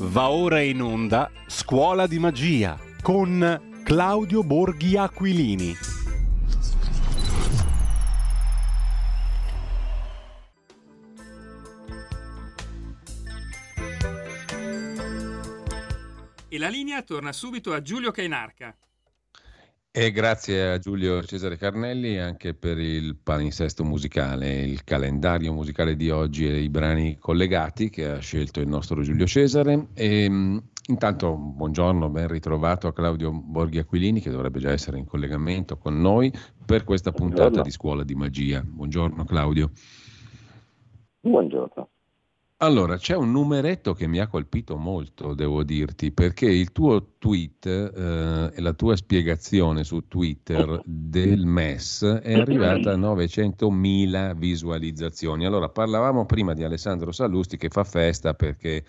Va ora in onda Scuola di Magia con Claudio Borghi Aquilini. E la linea torna subito a Giulio Cainarca. E grazie a Giulio Cesare Carnelli anche per il palinsesto musicale, il calendario musicale di oggi e i brani collegati che ha scelto il nostro Giulio Cesare. E, mm, intanto buongiorno, ben ritrovato a Claudio Borghi Aquilini che dovrebbe già essere in collegamento con noi per questa puntata buongiorno. di Scuola di Magia. Buongiorno Claudio. Buongiorno. Allora, c'è un numeretto che mi ha colpito molto, devo dirti, perché il tuo tweet eh, e la tua spiegazione su Twitter del MES è arrivata a 900.000 visualizzazioni. Allora, parlavamo prima di Alessandro Sallusti che fa festa perché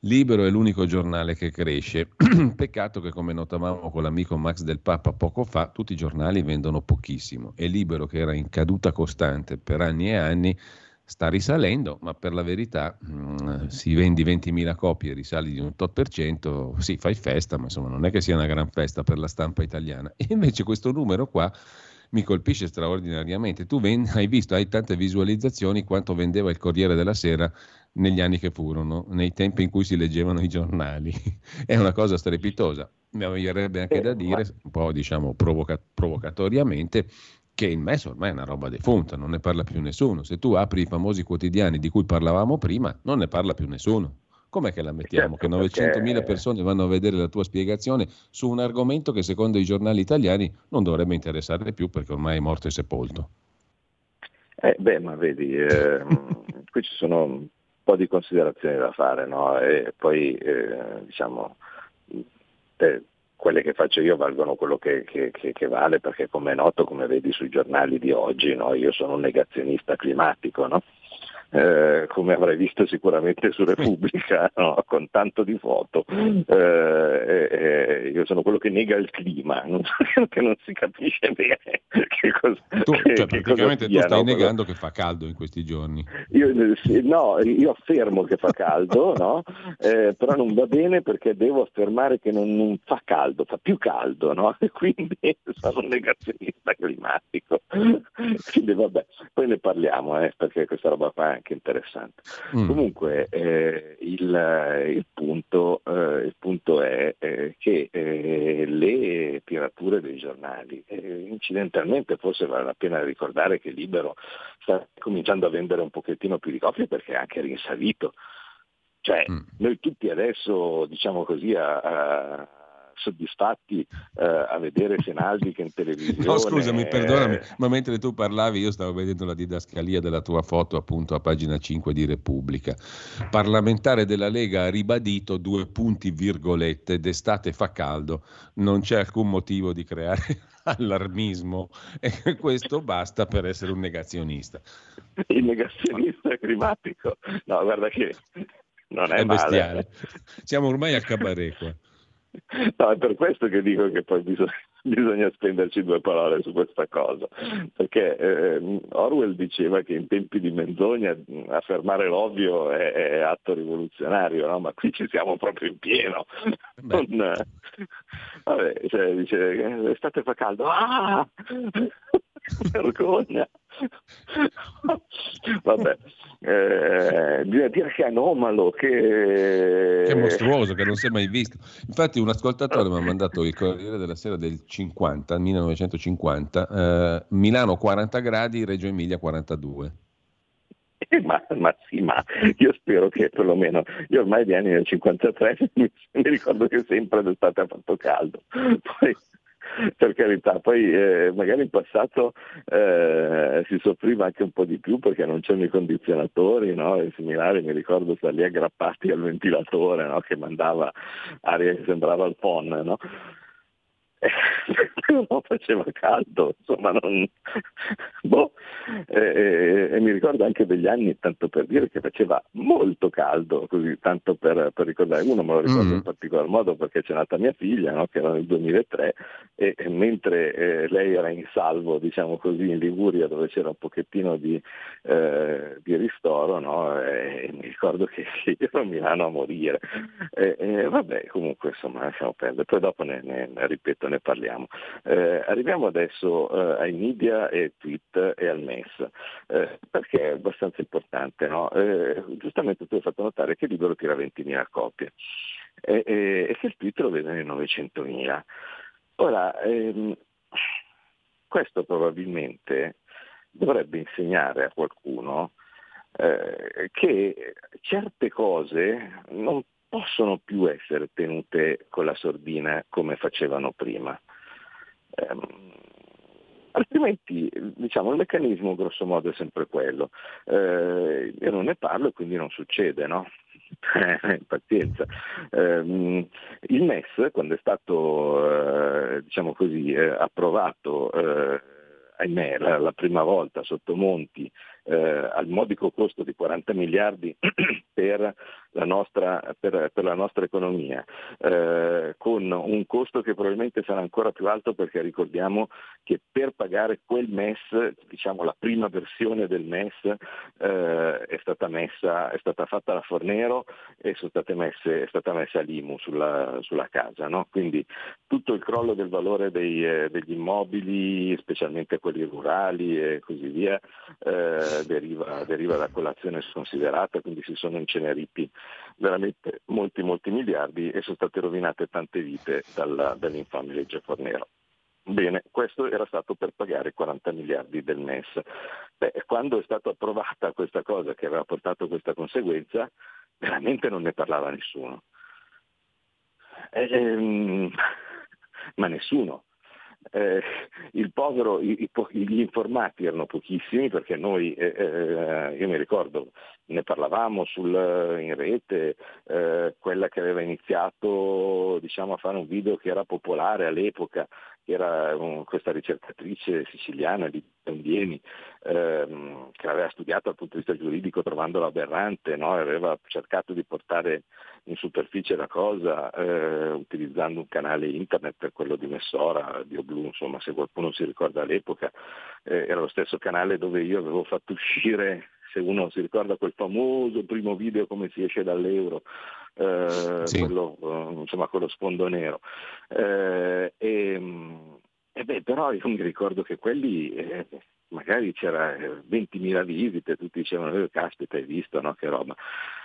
Libero è l'unico giornale che cresce. Peccato che, come notavamo con l'amico Max del Papa poco fa, tutti i giornali vendono pochissimo e Libero, che era in caduta costante per anni e anni, sta risalendo, ma per la verità mh, mm, si vendi 20.000 copie e risali di un tot per cento, sì, fai festa, ma insomma non è che sia una gran festa per la stampa italiana. E invece questo numero qua mi colpisce straordinariamente. Tu ven- hai visto, hai tante visualizzazioni quanto vendeva il Corriere della Sera negli anni che furono, nei tempi in cui si leggevano i giornali. è una cosa strepitosa. Mi avrebbe anche da dire, un po' diciamo provoca- provocatoriamente, che il MES ormai è una roba defunta, non ne parla più nessuno. Se tu apri i famosi quotidiani di cui parlavamo prima, non ne parla più nessuno. Com'è che la mettiamo? Certo, che 900.000 perché... persone vanno a vedere la tua spiegazione su un argomento che secondo i giornali italiani non dovrebbe interessare più perché ormai è morto e sepolto. Eh, beh, ma vedi, eh, qui ci sono un po' di considerazioni da fare, no? E poi, eh, diciamo, eh, quelle che faccio io valgono quello che, che, che, che, vale perché come è noto, come vedi sui giornali di oggi, no? io sono un negazionista climatico, no? Eh, come avrai visto sicuramente su Repubblica, no? con tanto di foto. Eh, eh, io sono quello che nega il clima, non so, che non si capisce bene che cosa. Tu, cioè, che praticamente tu stai negando che fa caldo in questi giorni. Io, no, io affermo che fa caldo, no? Eh, però non va bene perché devo affermare che non, non fa caldo, fa più caldo, no? e quindi sono un negazionista climatico. quindi vabbè, poi ne parliamo, eh, perché questa roba qua anche interessante. Mm. Comunque eh, il, il, punto, eh, il, punto, è eh, che eh, le tirature dei giornali, eh, incidentalmente forse vale la pena ricordare che Libero sta cominciando a vendere un pochettino più di copie perché è anche rinsalito. Cioè, mm. noi tutti adesso, diciamo così, a, a soddisfatti eh, a vedere Senaldi che in televisione... No, scusami, perdonami, ma mentre tu parlavi io stavo vedendo la didascalia della tua foto appunto a pagina 5 di Repubblica. Parlamentare della Lega ha ribadito due punti virgolette, d'estate fa caldo, non c'è alcun motivo di creare allarmismo e questo basta per essere un negazionista. Il negazionista climatico? No, guarda che non è, è bestiale. Siamo ormai a cabaret qua. No, è per questo che dico che poi bisogna, bisogna spenderci due parole su questa cosa, perché eh, Orwell diceva che in tempi di menzogna affermare l'ovvio è, è atto rivoluzionario, no? ma qui ci siamo proprio in pieno. Non, vabbè, cioè, dice, l'estate fa caldo, ah! Vergogna. Vabbè, eh, bisogna dire che è anomalo, che... che è mostruoso, che non si è mai visto. Infatti un ascoltatore mi ha mandato il Corriere della Sera del 50, 1950, eh, Milano 40 gradi, Reggio Emilia 42. Eh, ma, ma, sì, ma io spero che perlomeno, io ormai di anni nel 53 mi, mi ricordo che sempre d'estate ha fatto caldo, poi per carità, poi eh, magari in passato eh, si soffriva anche un po' di più perché non c'erano i condizionatori no? e similari, mi ricordo stare lì aggrappati al ventilatore no? che mandava aria che sembrava il phon. No? non faceva caldo, insomma, non... boh. e, e, mi ricordo anche degli anni, tanto per dire, che faceva molto caldo, così tanto per, per ricordare. Uno me lo ricordo mm. in particolar modo perché c'è nata mia figlia, no? che era nel 2003, e, e mentre eh, lei era in salvo, diciamo così, in Liguria, dove c'era un pochettino di, eh, di ristoro, no? e, mi ricordo che io ero a Milano a morire. E, vabbè, comunque, insomma, lasciamo perdere. Poi dopo ne, ne, ne ripeto, ne parliamo. Eh, arriviamo adesso eh, ai media e tweet e al MES, eh, perché è abbastanza importante. No? Eh, giustamente tu hai fatto notare che il libro tira 20.000 copie e, e, e che il tweet lo vede in 900.000. Ora, ehm, questo probabilmente dovrebbe insegnare a qualcuno eh, che certe cose non possono più essere tenute con la sordina come facevano prima. Eh, altrimenti diciamo, il meccanismo grosso modo è sempre quello. Eh, io non ne parlo e quindi non succede, no? Pazienza. Eh, il MES, quando è stato eh, diciamo così, eh, approvato eh, ahimè, la, la, prima volta sotto Monti eh, al modico costo di 40 miliardi per la nostra, per, per la nostra economia, eh, con un costo che probabilmente sarà ancora più alto perché ricordiamo che per pagare quel MES, diciamo la prima versione del MES, eh, è, stata messa, è stata fatta la Fornero e messe, è stata messa l'IMU sulla, sulla casa. No? Quindi tutto il crollo del valore dei, eh, degli immobili, specialmente quelli rurali e così via, eh, deriva, deriva da quell'azione sconsiderata, quindi si sono inceneriti veramente molti molti miliardi e sono state rovinate tante vite dalla, dall'infame legge Fornero. Bene, questo era stato per pagare 40 miliardi del MES. Beh, quando è stata approvata questa cosa che aveva portato questa conseguenza, veramente non ne parlava nessuno. Ehm, ma nessuno eh, il povero, i, i, gli informati erano pochissimi perché noi, eh, eh, io mi ricordo, ne parlavamo sul, in rete, eh, quella che aveva iniziato diciamo, a fare un video che era popolare all'epoca, era um, questa ricercatrice siciliana di Tondieni, ehm, che aveva studiato dal punto di vista giuridico trovandola aberrante, no? aveva cercato di portare in superficie la cosa eh, utilizzando un canale internet quello di Messora, di Oblu, insomma se qualcuno si ricorda all'epoca, eh, era lo stesso canale dove io avevo fatto uscire se uno si ricorda quel famoso primo video come si esce dall'euro, eh, sì. quello, eh, insomma, quello sfondo nero. Eh, e, e beh, però io mi ricordo che quelli eh, magari c'era 20.000 eh, visite, tutti dicevano, eh, caspita, hai visto, no? Che roba.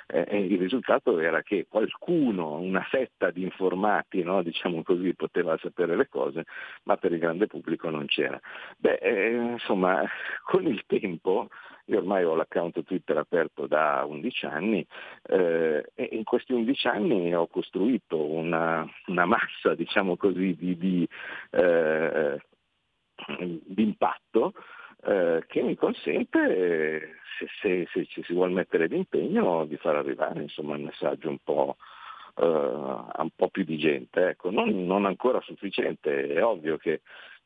Eh, il risultato era che qualcuno, una setta di informati, no? diciamo così, poteva sapere le cose, ma per il grande pubblico non c'era. Beh, eh, insomma, con il tempo, io ormai ho l'account Twitter aperto da 11 anni eh, e in questi 11 anni ho costruito una, una massa, diciamo così, di, di, eh, di impatto eh, che mi consente, se, se, se, ci si vuole mettere d'impegno, di far arrivare insomma, il messaggio un po', eh, a un po' più di gente. Ecco, non, non, ancora sufficiente, è ovvio che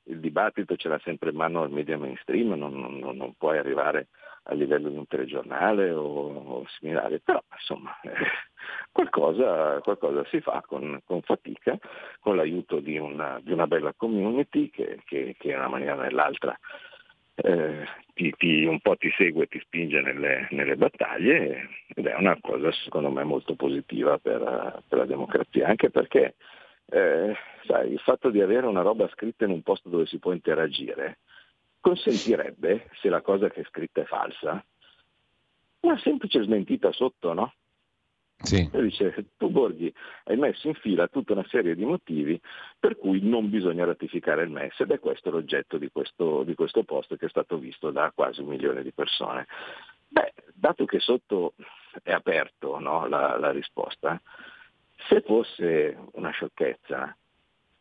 il dibattito ce l'ha sempre in mano al media mainstream, non, non, non puoi arrivare a livello di un telegiornale o, o similare, però insomma qualcosa, qualcosa, si fa con, con fatica, con l'aiuto di una, di una bella community che, che, che in una maniera o nell'altra eh, ti, ti, un po' ti segue e ti spinge nelle, nelle, battaglie ed è una cosa secondo me molto positiva per, per la democrazia, anche perché eh, sai, il fatto di avere una roba scritta in un posto dove si può interagire consentirebbe, se la cosa che è scritta è falsa, una semplice smentita sotto, no? Sì. dice, tu Borghi hai messo in fila tutta una serie di motivi per cui non bisogna ratificare il MES ed è questo l'oggetto di questo, di questo post che è stato visto da quasi un milione di persone. Beh, dato che sotto è aperto no, la, la risposta, se fosse una sciocchezza,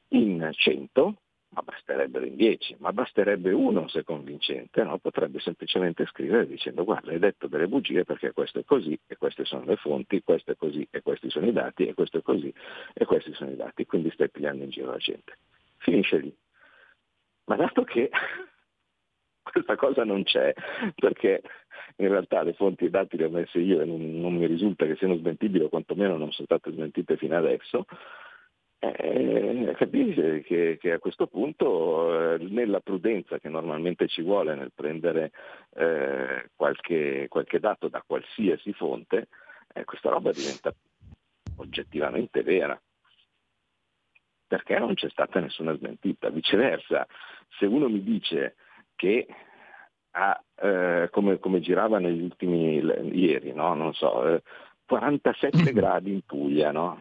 in 100 ma basterebbero in 10, ma basterebbe uno se convincente, no? potrebbe semplicemente scrivere dicendo guarda hai detto delle bugie perché questo è così e queste sono le fonti, questo è così e questi sono i dati e questo è così e questi sono i dati, quindi stai pigliando in giro la gente. finisce lì. Ma dato che questa cosa non c'è, perché in realtà le fonti e i dati le ho messe io e non, non mi risulta che siano smentibili o quantomeno non sono state smentite fino adesso, eh, capisce che, che, a questo punto eh, nella prudenza che normalmente ci vuole nel prendere eh, qualche, qualche, dato da qualsiasi fonte, eh, questa roba diventa oggettivamente vera. Perché non c'è stata nessuna smentita. Viceversa, se uno mi dice che ha, eh, come, come, girava negli ultimi ieri, no? non so, 47 eh, gradi in Puglia, no?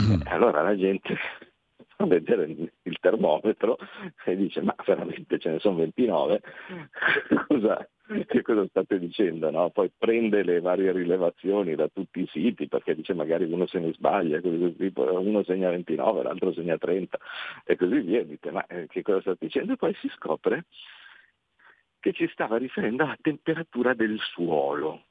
Mm. allora la gente fa vedere il termometro e dice ma veramente ce ne sono 29, cosa, che cosa state dicendo? No? Poi prende le varie rilevazioni da tutti i siti perché dice magari uno se ne sbaglia, uno segna 29, l'altro segna 30 e così via, dite ma eh, che cosa state dicendo? E poi si scopre che ci stava riferendo alla temperatura del suolo.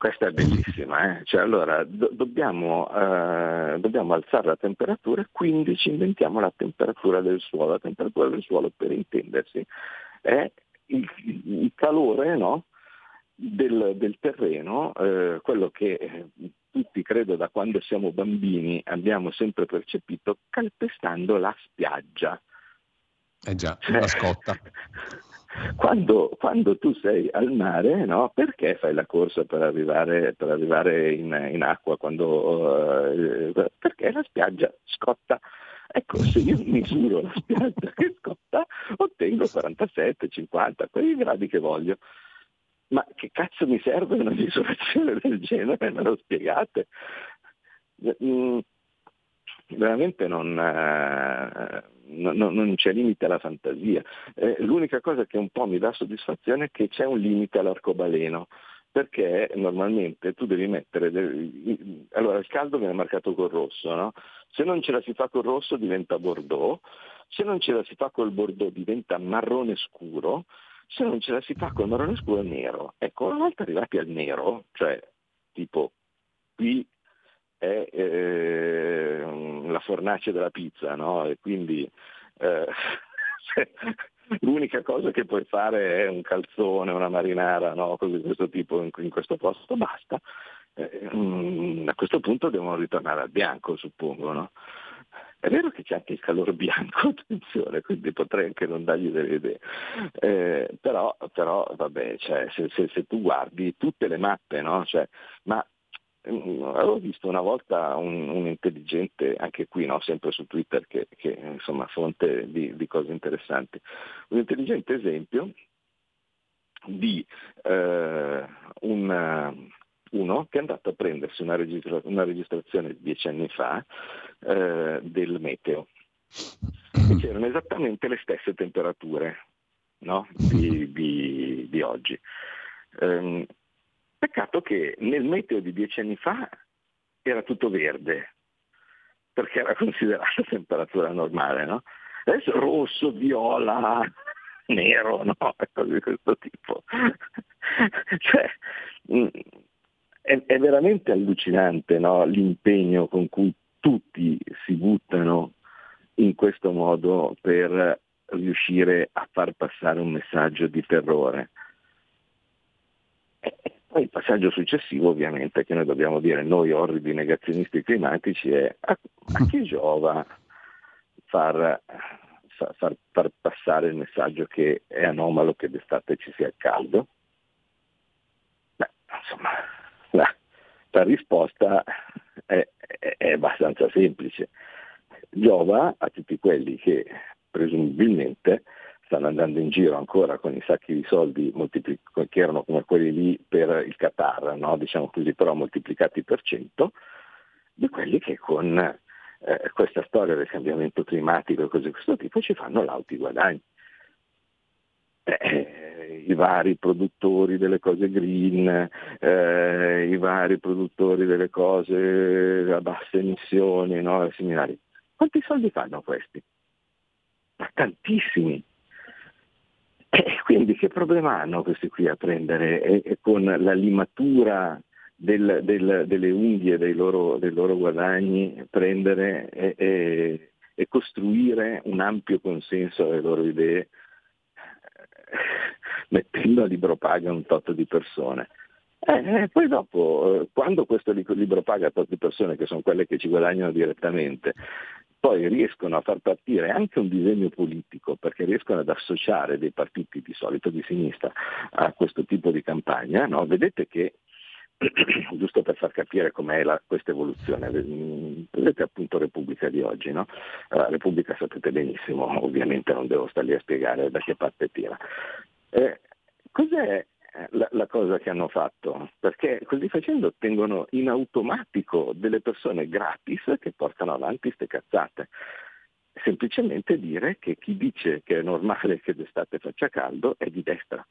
Questa è bellissima, eh? cioè, allora do- dobbiamo, eh, dobbiamo, alzare la temperatura e quindi ci inventiamo la temperatura del suolo. La temperatura del suolo, per intendersi, è il, il calore no? del, del, terreno, eh, quello che eh, tutti, credo, da quando siamo bambini abbiamo sempre percepito calpestando la spiaggia. Eh già, la scotta. Quando, quando, tu sei al mare, no? perché fai la corsa per arrivare, per arrivare in, in, acqua? Quando, uh, perché la spiaggia scotta. Ecco, se io misuro la spiaggia che scotta, ottengo 47, 50, quei gradi che voglio. Ma che cazzo mi serve una misurazione del genere? Me lo spiegate? Veramente non... Uh, no, no, non c'è limite alla fantasia. Eh, l'unica cosa che un po' mi dà soddisfazione è che c'è un limite all'arcobaleno perché normalmente tu devi mettere, del... allora il caldo viene marcato col rosso, no? se non ce la si fa col rosso diventa bordeaux, se non ce la si fa col bordeaux diventa marrone scuro, se non ce la si fa col marrone scuro è nero. Ecco, una volta arrivati al nero, cioè tipo qui è eh, la fornace della pizza, no? E quindi eh, l'unica cosa che puoi fare è un calzone, una marinara, no? Cose di questo tipo in, in questo posto, basta. Eh, mm, a questo punto devono ritornare al bianco, suppongo, no? È vero che c'è anche il calore bianco, attenzione, quindi potrei anche non dargli delle idee. Eh, però, però, vabbè, cioè, se, se, se, tu guardi tutte le mappe, no? Cioè, ma avevo visto una volta un, un intelligente, anche qui, no? sempre su Twitter, che, che insomma fonte di, di, cose interessanti, un intelligente esempio di eh, un, uno che è andato a prendersi una, registra- una registrazione dieci anni fa eh, del meteo e c'erano esattamente le stesse temperature no? di, di, di, oggi. Um, Peccato che nel meteo di dieci anni fa era tutto verde, perché era considerata temperatura normale, no? Adesso rosso, viola, nero, no? Cose di questo tipo. cioè, mm, è, è, veramente allucinante no? l'impegno con cui tutti si buttano in questo modo per riuscire a far passare un messaggio di terrore. Poi il passaggio successivo ovviamente che noi dobbiamo dire noi orridi negazionisti climatici è a, a chi giova far, far, far, passare il messaggio che è anomalo che d'estate ci sia il caldo? Beh, insomma, la, la risposta è, è, è abbastanza semplice. Giova a tutti quelli che presumibilmente stanno andando in giro ancora con i sacchi di soldi che erano come quelli lì per il Qatar, no? diciamo così, però moltiplicati per cento, di quelli che con eh, questa storia del cambiamento climatico e cose di questo tipo ci fanno lauti guadagni. Eh, I vari produttori delle cose green, eh, i vari produttori delle cose a basse emissioni, no? similari. Quanti soldi fanno questi? Ma tantissimi. E quindi che problema hanno questi qui a prendere e, e con la limatura del, del, delle unghie dei loro, dei loro, guadagni prendere e, e, e costruire un ampio consenso alle loro idee mettendo a libro paga un tot di persone. Eh, eh, poi dopo, eh, quando questo libro paga a tot di persone, che sono quelle che ci guadagnano direttamente, poi riescono a far partire anche un disegno politico, perché riescono ad associare dei partiti di solito di sinistra a questo tipo di campagna, no? vedete che giusto per far capire com'è la, questa evoluzione. Vedete appunto Repubblica di oggi, no? La Repubblica sapete benissimo, ovviamente non devo stare lì a spiegare da che parte tira. Eh, cos'è la, la, cosa che hanno fatto? Perché così facendo ottengono in automatico delle persone gratis che portano avanti queste cazzate. Semplicemente dire che chi dice che è normale che d'estate faccia caldo è di destra.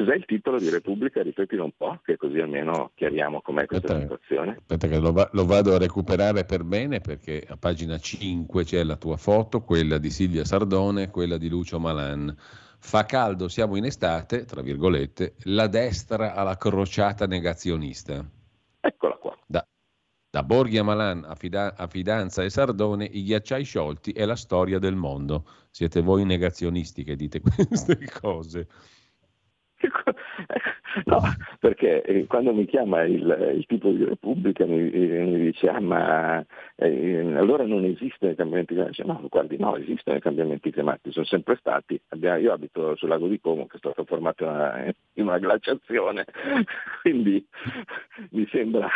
Cos'è il titolo di Repubblica? Ripetilo un po', che così almeno chiariamo com'è questa aspetta, situazione. Aspetta che lo, va, lo, vado a recuperare per bene perché a pagina 5 c'è la tua foto, quella di Silvia Sardone, quella di Lucio Malan. Fa caldo, siamo in estate, tra virgolette, la destra alla crociata negazionista. Eccola qua. Da, da Borghi a Malan a, Fida, a Fidanza e Sardone, i ghiacciai sciolti è la storia del mondo. Siete voi negazionisti che dite queste cose. No, perché eh, quando mi chiama il, il tipo di Repubblica mi, eh, mi dice ah ma eh, allora non esistono i cambiamenti climatici. No, guardi, no, esistono i cambiamenti climatici, sono sempre stati. Abbiamo, io abito sul lago di Como che è stato formato in una, in una glaciazione, quindi mi sembra,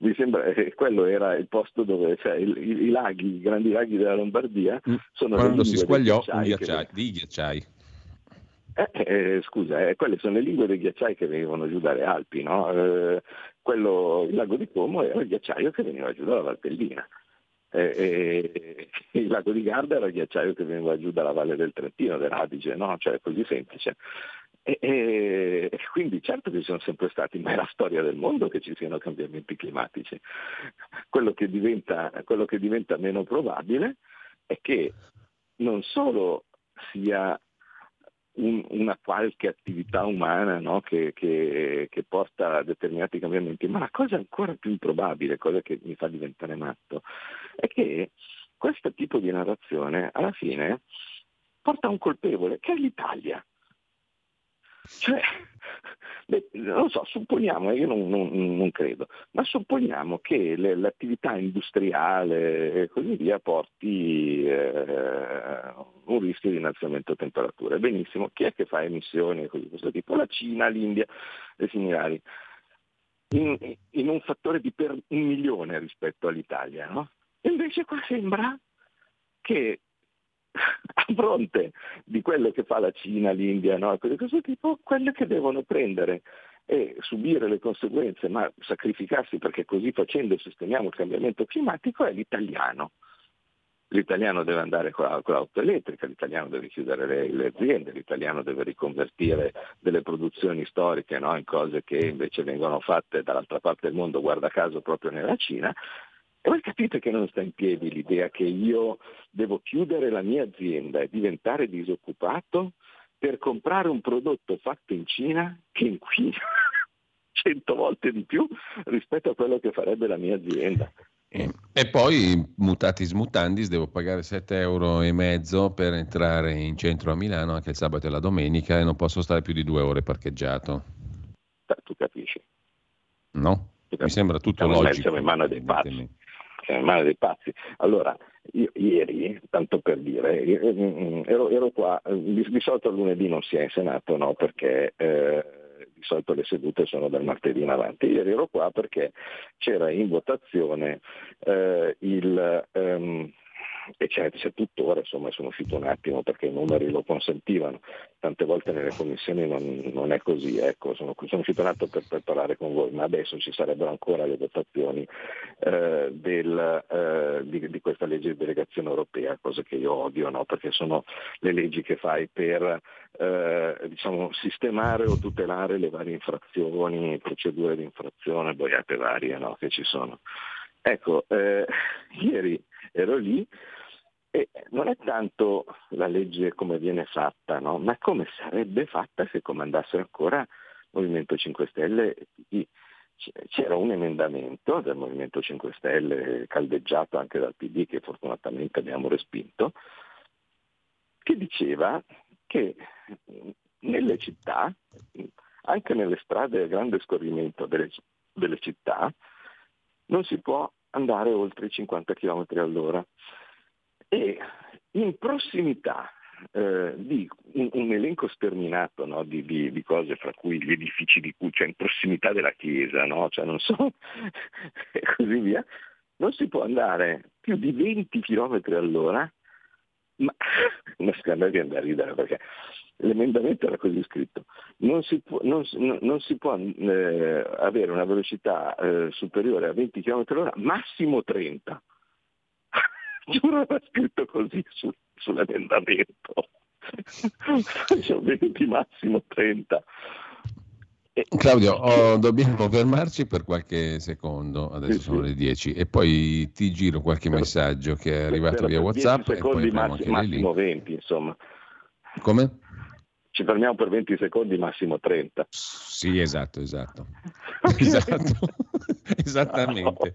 mi sembra eh, quello era il posto dove cioè, il, i, i, laghi, i grandi laghi della Lombardia mm, sono... Quando si squagliò ghiacciai, di ghiacciai. Eh, eh, scusa, eh, quelle sono le lingue dei ghiacciai che venivano giù dalle Alpi, no? Eh, quello, il lago di Como era il ghiacciaio che veniva giù dalla Valtellina. Eh, il lago di Garda era il ghiacciaio che veniva giù dalla Valle del Trentino, dell'Adige, no? Cioè, così semplice. E, e, quindi certo che ci sono sempre stati, ma è la storia del mondo che ci siano cambiamenti climatici. Quello che diventa, quello che diventa meno probabile è che non solo sia un, una qualche attività umana no? che, che, che, porta a determinati cambiamenti, ma la cosa ancora più improbabile, cosa che mi fa diventare matto, è che questo tipo di narrazione alla fine porta a un colpevole, che è l'Italia. Cioè, beh, non so, supponiamo, io non, non, non credo, ma supponiamo che le, l'attività industriale e così via porti eh, un rischio di innalzamento della temperatura. Benissimo, chi è che fa emissioni di questo tipo? La Cina, l'India e similari. In, in, un fattore di per un milione rispetto all'Italia, no? Invece qua sembra che a fronte di quello che fa la Cina, l'India, no? cose di questo tipo, quelle che devono prendere e subire le conseguenze, ma sacrificarsi perché così facendo sosteniamo il cambiamento climatico, è l'italiano. L'italiano deve andare con, l'auto elettrica, l'italiano deve chiudere le, le, aziende, l'italiano deve riconvertire delle produzioni storiche no? in cose che invece vengono fatte dall'altra parte del mondo, guarda caso proprio nella Cina, e voi capite che non sta in piedi l'idea che io devo chiudere la mia azienda e diventare disoccupato per comprare un prodotto fatto in Cina che inquina cento volte di più rispetto a quello che farebbe la mia azienda. E poi, mutatis mutandis, devo pagare 7 euro e mezzo per entrare in centro a Milano anche il sabato e la domenica e non posso stare più di due ore parcheggiato. Tu capisci? No? Tu capisci? Mi sembra tutto siamo logico. Siamo in mano dei pazzi siamo in mano dei pazzi. Allora, io, ieri, tanto per dire, ero, ero qua, di, di, solito lunedì non si è in Senato, no, perché eh, di solito le sedute sono dal martedì in avanti. Ieri ero qua perché c'era in votazione eh, il... Um, e c'è, c'è, tuttora, insomma sono uscito un attimo perché i numeri lo consentivano, tante volte nelle commissioni non, non è così, ecco, sono, sono, uscito un attimo per, per, parlare con voi, ma adesso ci sarebbero ancora le votazioni eh, del, eh, di, di, questa legge di delegazione europea, cosa che io odio, no? perché sono le leggi che fai per eh, diciamo, sistemare o tutelare le varie infrazioni, procedure di infrazione, boiate varie no? che ci sono. Ecco, eh, ieri ero lì e non è tanto la legge come viene fatta, no? ma come sarebbe fatta se comandasse ancora Movimento 5 Stelle e PD. c'era un emendamento del Movimento 5 Stelle, caldeggiato anche dal PD, che fortunatamente abbiamo respinto, che diceva che nelle città, anche nelle strade a grande scorrimento delle, delle città, non si può andare oltre i 50 km all'ora. E in prossimità eh, di un, un, elenco sterminato no? di, di, di, cose, fra cui gli edifici di cui, cioè in prossimità della chiesa, no? cioè non so, e così via, non si può andare più di 20 km all'ora, ma una scandale viene da ridere perché l'emendamento era così scritto, non si può, non, non si può eh, avere una velocità eh, superiore a 20 km all'ora, massimo 30. Giuro era scritto così su, sull'emendamento. Sono 20 massimo 30. Claudio, oh, dobbiamo fermarci per qualche secondo, adesso sì, sono sì. le 10, e poi ti giro qualche messaggio che è arrivato via WhatsApp. e poi massi, massimo 20, insomma. Come? Ci fermiamo per 20 secondi, massimo 30. Sì, esatto, esatto. esatto. Esattamente.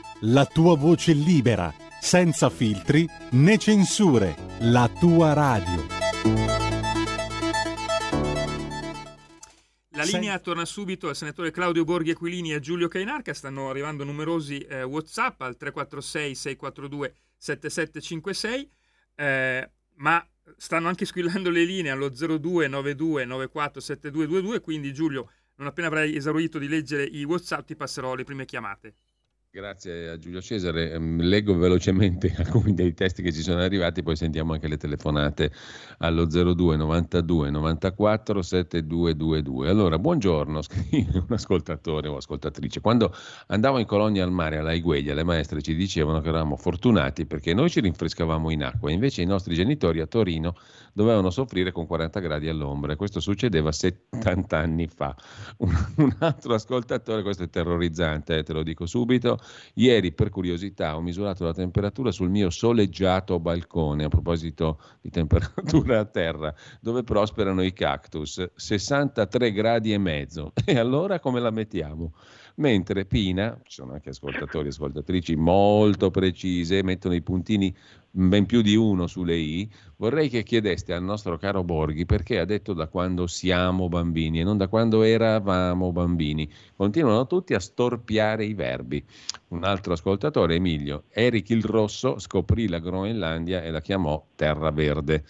la tua voce libera, senza filtri né censure, la tua radio. La linea torna subito al senatore Claudio Borghi Aquilini e a Giulio Cainarca, stanno arrivando numerosi eh, Whatsapp al 346 642 7756, eh, ma stanno anche squillando le linee allo 0292 94 7222, quindi Giulio, non appena avrai esaurito di leggere i Whatsapp ti passerò le prime chiamate. Grazie a Giulio Cesare. Ehm, leggo velocemente alcuni dei testi che ci sono arrivati, poi sentiamo anche le telefonate allo 02 92 94 7222. Allora, buongiorno, scrive un ascoltatore o ascoltatrice. Quando andavo in colonia al mare alla Igueglia, le maestre ci dicevano che eravamo fortunati perché noi ci rinfrescavamo in acqua, invece i nostri genitori a Torino dovevano soffrire con 40 gradi all'ombra. Questo succedeva 70 anni fa. Un, un altro ascoltatore, questo è terrorizzante, eh, te lo dico subito Ieri, per curiosità, ho misurato la temperatura sul mio soleggiato balcone, a proposito di temperatura a terra, dove prosperano i cactus, 63 gradi e mezzo. E allora come la mettiamo? Mentre Pina, ci sono anche ascoltatori e ascoltatrici molto precise, mettono i puntini ben più di uno sulle i, vorrei che chiedeste al nostro caro Borghi perché ha detto da quando siamo bambini e non da quando eravamo bambini. Continuano tutti a storpiare i verbi. Un altro ascoltatore, Emilio, Eric il Rosso scoprì la Groenlandia e la chiamò Terra Verde.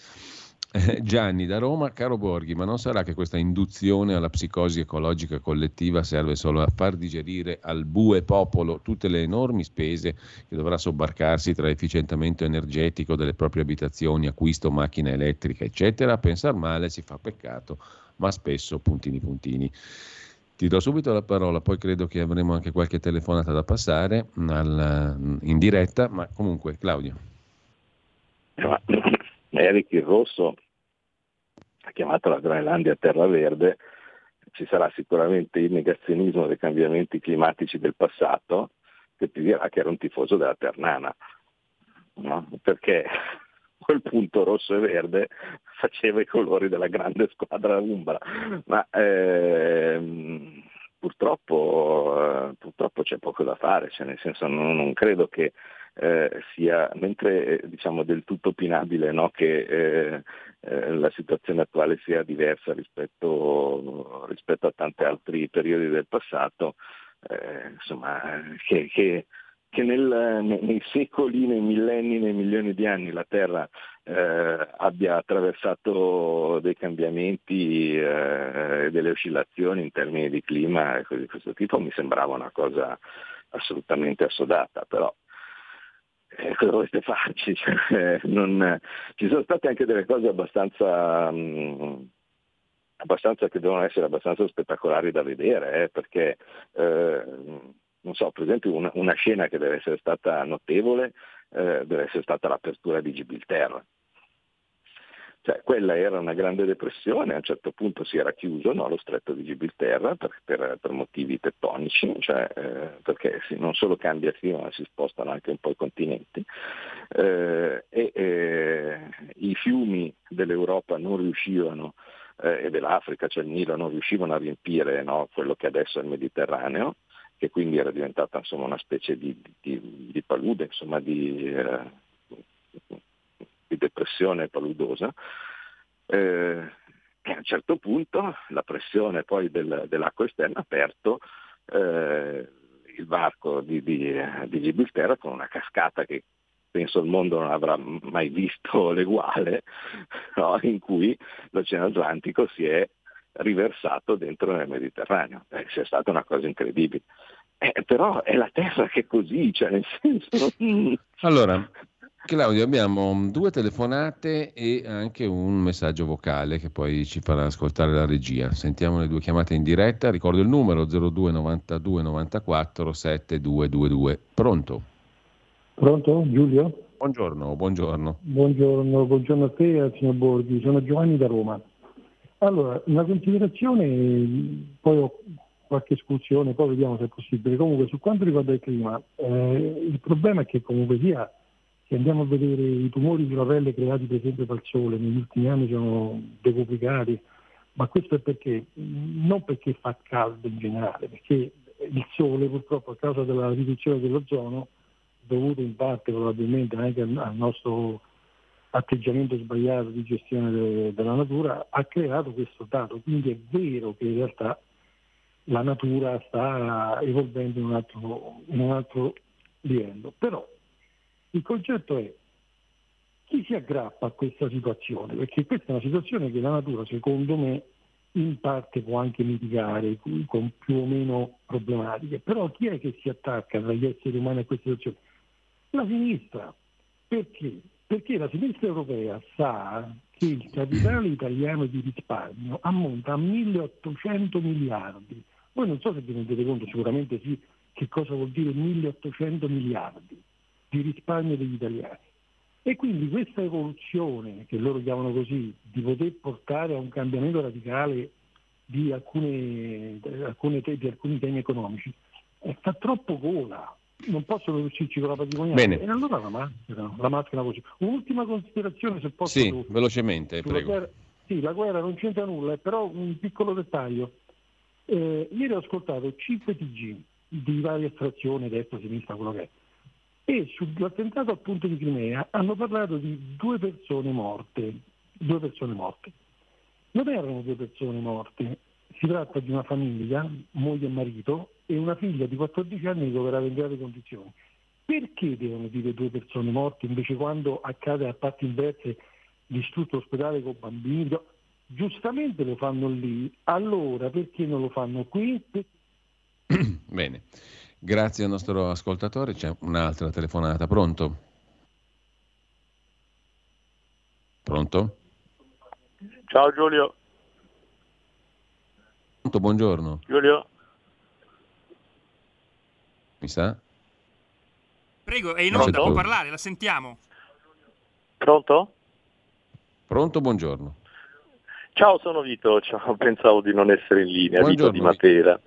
Gianni da Roma, caro Borghi, ma non sarà che questa induzione alla psicosi ecologica collettiva serve solo a far digerire al bue popolo tutte le enormi spese che dovrà sobbarcarsi tra efficientamento energetico delle proprie abitazioni, acquisto macchina elettrica, eccetera? A pensar male si fa peccato, ma spesso puntini puntini. Ti do subito la parola, poi credo che avremo anche qualche telefonata da passare in diretta, ma comunque Claudio. Eric il Rosso ha chiamato la Groenlandia terra verde, ci sarà sicuramente il negazionismo dei cambiamenti climatici del passato che ti dirà che era un tifoso della Ternana, no? perché quel punto rosso e verde faceva i colori della grande squadra Umbra, ma ehm, purtroppo, eh, purtroppo, c'è poco da fare, cioè nel senso non, non credo che eh, sia, mentre eh, diciamo del tutto opinabile no, che eh, eh, la situazione attuale sia diversa rispetto, rispetto, a tanti altri periodi del passato, eh, insomma, che, che, che nel, nei secoli, nei millenni, nei milioni di anni la Terra eh, abbia attraversato dei cambiamenti e delle oscillazioni in termini di clima e cose di questo tipo mi sembrava una cosa assolutamente assodata, però eh, cosa volete farci? Cioè, non, ci sono state anche delle cose abbastanza, mh, mm, abbastanza, che devono essere abbastanza spettacolari da vedere, eh, perché eh, non so, per esempio una, una, scena che deve essere stata notevole eh, deve essere stata l'apertura di Gibilterra. Cioè, quella era una grande depressione, a un certo punto si era chiuso no, lo stretto di Gibilterra per, per, per motivi tettonici, cioè, eh, perché non solo cambia il clima ma si spostano anche un po' i continenti eh, e eh, i fiumi dell'Europa non riuscivano eh, e dell'Africa, cioè il Nilo, non riuscivano a riempire no, quello che adesso è il Mediterraneo, che quindi era diventata insomma, una specie di, di, di palude, insomma, di, eh, di, depressione paludosa. Eh, e a un certo punto la pressione poi del, dell'acqua esterna ha aperto eh, il varco di, di, di Gibilterra con una cascata che penso il mondo non avrà mai visto l'eguale, no? in cui l'Oceano Atlantico si è riversato dentro nel Mediterraneo. Eh, sia stata una cosa incredibile. Eh, però è la terra che è così, cioè nel senso... Allora, Claudio, abbiamo due telefonate e anche un messaggio vocale che poi ci farà ascoltare la regia. Sentiamo le due chiamate in diretta. Ricordo il numero 0292 94 7222. Pronto? Pronto, Giulio? Buongiorno, buongiorno. Buongiorno, buongiorno a te e al signor Borghi. Sono Giovanni da Roma. Allora, una considerazione, poi ho qualche escursione, poi vediamo se è possibile. Comunque, su quanto riguarda il clima, eh, il problema è che comunque sia, se andiamo a vedere i tumori sulla pelle creati per esempio dal sole, negli ultimi anni sono decuplicati, ma questo è perché, non perché fa caldo in generale, perché il sole purtroppo a causa della riduzione dell'ozono, dovuto in parte probabilmente anche al nostro atteggiamento sbagliato di gestione de, della natura ha creato questo dato. Quindi è vero che in realtà la natura sta evolvendo in un altro, in un altro livello. Però il concetto è chi si aggrappa a questa situazione, perché questa è una situazione che la natura, secondo me, in parte può anche mitigare con più o meno problematiche, però chi è che si attacca tra gli esseri umani a questa situazione? La sinistra. Perché? perché la sinistra europea sa che il capitale italiano di risparmio ammonta a 1800 miliardi. Voi non so se vi rendete conto, sicuramente sì, che cosa vuol dire 1800 miliardi di risparmio degli italiani. E quindi questa evoluzione, che loro chiamano così, di poter portare a un cambiamento radicale di, alcune, alcune, di alcuni temi economici, eh, fa troppo gola non possono riuscirci con la patrimoniale. Bene. E allora la maschera, la maschera così. Un'ultima considerazione se posso. Sì, tu, velocemente, prego. Guerra, sì, la guerra non c'entra nulla, però un piccolo dettaglio. Eh, ieri ho ascoltato 5 TG di varie estrazioni, destra, sinistra, quello che è. E sull'attentato al punto di Crimea hanno parlato di due persone morte. Due persone morte. Non erano due persone morte, si tratta di una famiglia, moglie e marito, e una figlia di 14 anni ricoverata in gravi condizioni. Perché devono dire due persone morte invece quando accade a parti inverse distrutto ospedale con bambini? Giustamente lo fanno lì, allora perché non lo fanno qui? Bene, grazie al nostro ascoltatore. C'è un'altra telefonata. Pronto? Pronto? Ciao Giulio. Pronto, buongiorno. Giulio. Mi sa? Prego, è in onda, può parlare, la sentiamo. Pronto? Pronto, buongiorno. Ciao, sono Vito, ciao, pensavo di non essere in linea, buongiorno. Vito di Matera.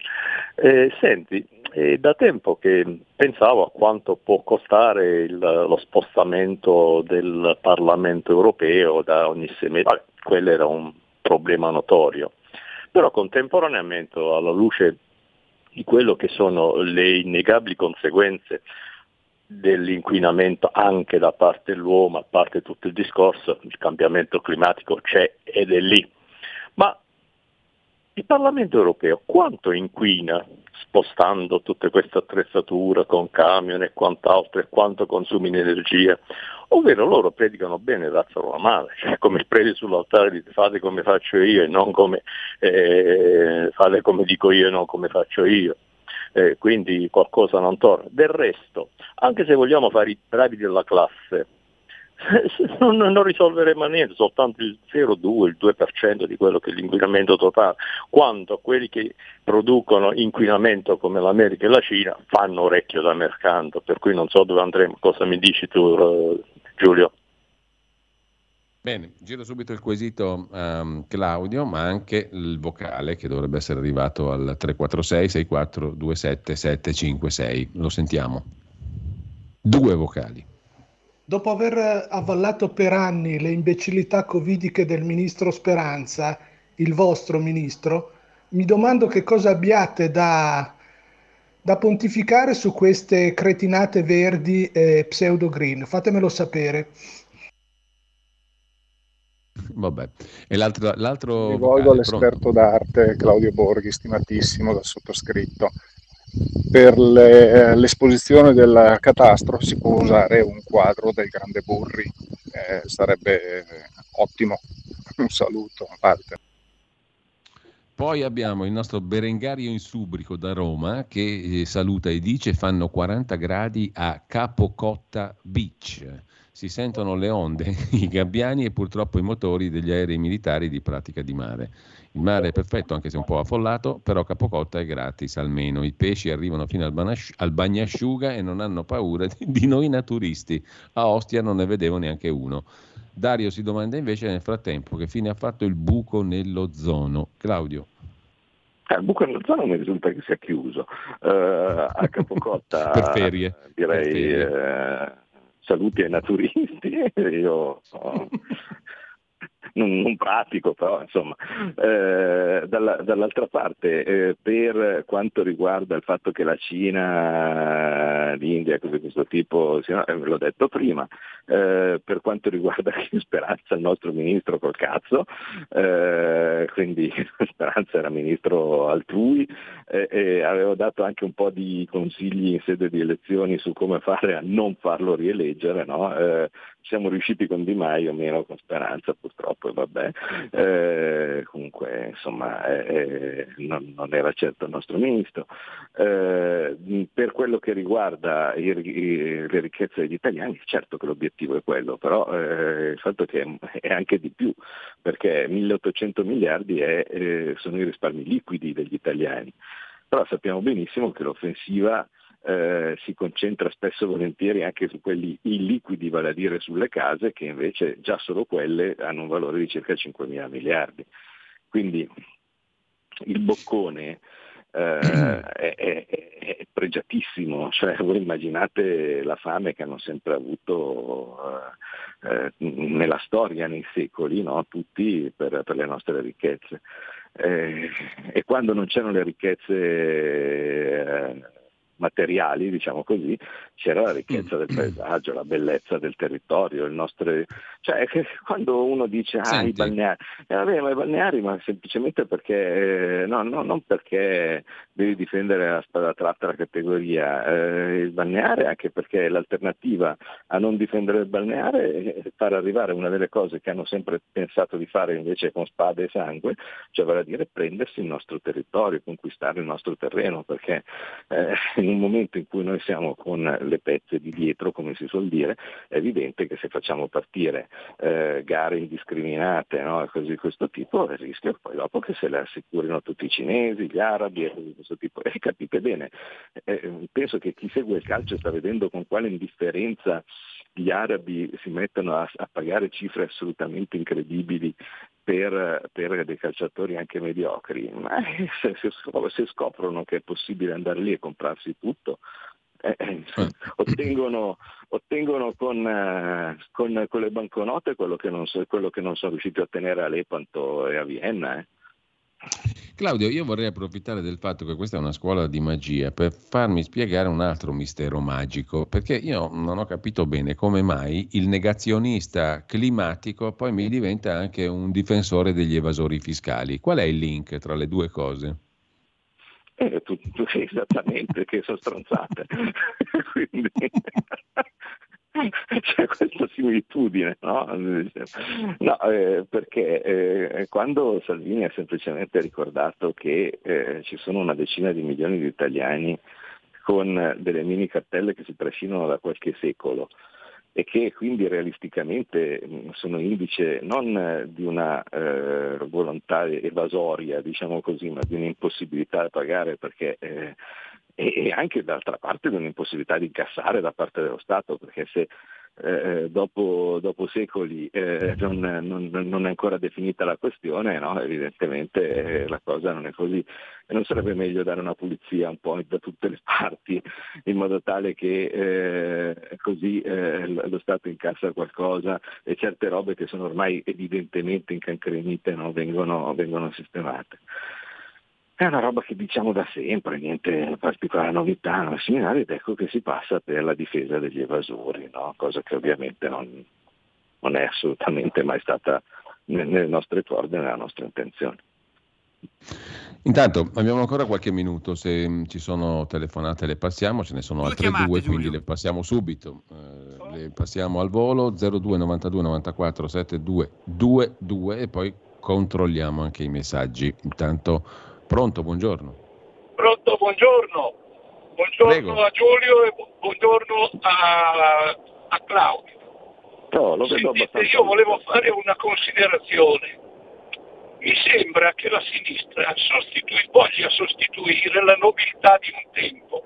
Eh, senti, è da tempo che pensavo a quanto può costare il, lo spostamento del Parlamento europeo da ogni sei mesi, quello era un problema notorio, però contemporaneamente alla luce di quello che sono le innegabili conseguenze dell'inquinamento anche da parte dell'uomo, a parte tutto il discorso, il cambiamento climatico c'è ed è lì. Ma il Parlamento europeo quanto inquina spostando tutte queste attrezzature con camion e quant'altro e quanto consumi in energia? Ovvero loro predicano bene e razzano la male, cioè come predi sull'altare di fate come faccio io e non come eh, fate come dico io e non come faccio io. Eh, quindi qualcosa non torna. Del resto, anche se vogliamo fare i bravi della classe, non, non risolveremo niente, soltanto il 0,2, il 2% di quello che è l'inquinamento totale, quanto quelli che producono inquinamento come l'America e la Cina fanno orecchio da mercanto, per cui non so dove andremo, cosa mi dici tu eh, Giulio? Bene, giro subito il quesito um, Claudio, ma anche il vocale che dovrebbe essere arrivato al 346 6427 756. Lo sentiamo. Due vocali. Dopo aver avallato per anni le imbecillità covidiche del ministro Speranza, il vostro ministro, mi domando che cosa abbiate da, da pontificare su queste cretinate verdi e pseudo green. Fatemelo sapere. Vabbè, e l'altro, l'altro rivolgo all'esperto pronto. d'arte Claudio Borghi, stimatissimo dal sottoscritto per le, l'esposizione del catastro si può usare un quadro del grande Burri, eh, sarebbe ottimo. Un saluto a parte. Poi abbiamo il nostro Berengario Insubrico da Roma che eh, saluta e dice fanno 40 gradi a Capocotta Beach. Si sentono le onde, i gabbiani e purtroppo i motori degli aerei militari di pratica di mare. Il mare è perfetto anche se un po' affollato, però Capocotta è gratis almeno. I pesci arrivano fino al, banasci- al bagnasciuga e non hanno paura di, di noi naturisti. A Ostia non ne vedevo neanche uno. Dario si domanda invece nel frattempo che fine ha fatto il buco nell'ozono. Claudio. Eh, il buco nell'ozono mi risulta che sia chiuso. Uh, a Capocotta per ferie. direi per ferie. Uh, saluti ai naturisti. Io so, non, non pratico, però insomma. Eh, dalla, dall'altra parte, eh, per quanto riguarda il fatto che la Cina, l'India, cose di questo tipo, eh, l'ho detto prima, eh, per quanto riguarda Speranza, il nostro ministro col cazzo, eh, quindi Speranza era ministro altrui, e avevo dato anche un po' di consigli in sede di elezioni su come fare a non farlo rieleggere, no? Siamo riusciti con Di Maio, meno con Speranza purtroppo, e vabbè, eh, comunque insomma eh, non, non, era certo il nostro ministro. Eh, per quello che riguarda i, i, le ricchezze degli italiani, certo che l'obiettivo è quello, però eh, il fatto è che è anche di più, perché 1800 miliardi è, eh, sono i risparmi liquidi degli italiani, però sappiamo benissimo che l'offensiva eh, si concentra spesso e volentieri anche su quelli illiquidi, vale a dire sulle case, che invece già solo quelle hanno un valore di circa 5 mila miliardi. Quindi il boccone eh, è, è, è, pregiatissimo, cioè voi immaginate la fame che hanno sempre avuto eh, eh nella storia, nei secoli, no? tutti per, per, le nostre ricchezze. Eh, e quando non c'erano le ricchezze materiali, diciamo così, c'era la ricchezza del mm. paesaggio, la bellezza del territorio, il nostro... cioè quando uno dice ah i balneari, eh, vabbè ma i balneari ma semplicemente perché, eh, no, no, non perché devi difendere la spada tratta la categoria, eh, il balneare anche perché l'alternativa a non difendere il balneare è far arrivare una delle cose che hanno sempre pensato di fare invece con spade e sangue, cioè vale a dire prendersi il nostro territorio, conquistare il nostro terreno, perché eh, in un momento in cui noi siamo con le pezze di dietro, come si suol dire, è evidente che se facciamo partire eh, gare indiscriminate no, cose di questo tipo, il rischio è poi dopo che se le assicurino tutti i cinesi, gli arabi e cose di questo tipo. E capite bene, eh, penso che chi segue il calcio sta vedendo con quale indifferenza gli arabi si mettono a, a pagare cifre assolutamente incredibili per, per, dei calciatori anche mediocri, ma se, se, scoprono che è possibile andare lì e comprarsi tutto, eh, eh, eh. ottengono, ottengono con, eh, con, con, le banconote quello che, non, quello che non sono riusciti a ottenere a Lepanto e a Vienna. Eh. Claudio, io vorrei approfittare del fatto che questa è una scuola di magia per farmi spiegare un altro mistero magico, perché io non ho capito bene come mai il negazionista climatico poi mi diventa anche un difensore degli evasori fiscali. Qual è il link tra le due cose? Eh, tu, tu esattamente, che sono stronzate. Quindi... c'è questa similitudine, no? no eh, perché eh, quando Salvini ha semplicemente ricordato che eh, ci sono una decina di milioni di italiani con delle mini cartelle che si trascinano da qualche secolo e che quindi realisticamente sono indice non di una eh, volontà evasoria, diciamo così, ma di un'impossibilità a pagare perché eh, e anche d'altra parte di un'impossibilità di incassare da parte dello Stato, perché se eh, dopo, dopo, secoli eh, non, non, non, è ancora definita la questione, no? evidentemente eh, la cosa non è così. E non sarebbe meglio dare una pulizia un po' da tutte le parti, in modo tale che eh, così eh, lo Stato incassa qualcosa e certe robe che sono ormai evidentemente incancrenite no? vengono, vengono sistemate. È una roba che diciamo da sempre, niente particolare novità nel seminario ed ecco che si passa per la difesa degli evasori, no? cosa che ovviamente non, non, è assolutamente mai stata nelle nostre corde, nella nostra intenzione. Intanto abbiamo ancora qualche minuto, se ci sono telefonate le passiamo, ce ne sono due altre chiamate, due, Giulio. quindi le passiamo subito. Eh, le passiamo al volo 02 92 94 72 22 e poi controlliamo anche i messaggi. Intanto Pronto, buongiorno. Pronto, buongiorno. Buongiorno Prego. a Giulio e buongiorno a, a Claudio. No, lo vedo Sentite, io volevo fare una considerazione. Mi sembra che la sinistra sostitui, voglia sostituire la nobiltà di un tempo,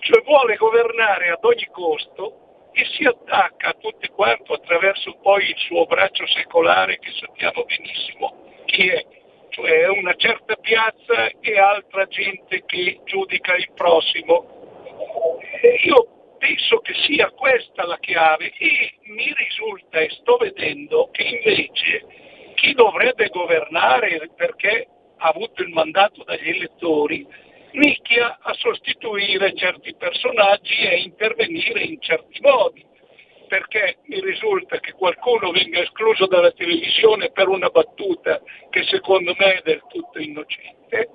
cioè vuole governare ad ogni costo e si attacca a tutti quanto attraverso poi il suo braccio secolare che sappiamo benissimo chi è cioè una certa piazza e altra gente che giudica il prossimo. Io penso che sia questa la chiave e mi risulta e sto vedendo che invece chi dovrebbe governare perché ha avuto il mandato dagli elettori nicchia a sostituire certi personaggi e intervenire in certi modi perché mi risulta che qualcuno venga escluso dalla televisione per una battuta che secondo me è del tutto innocente,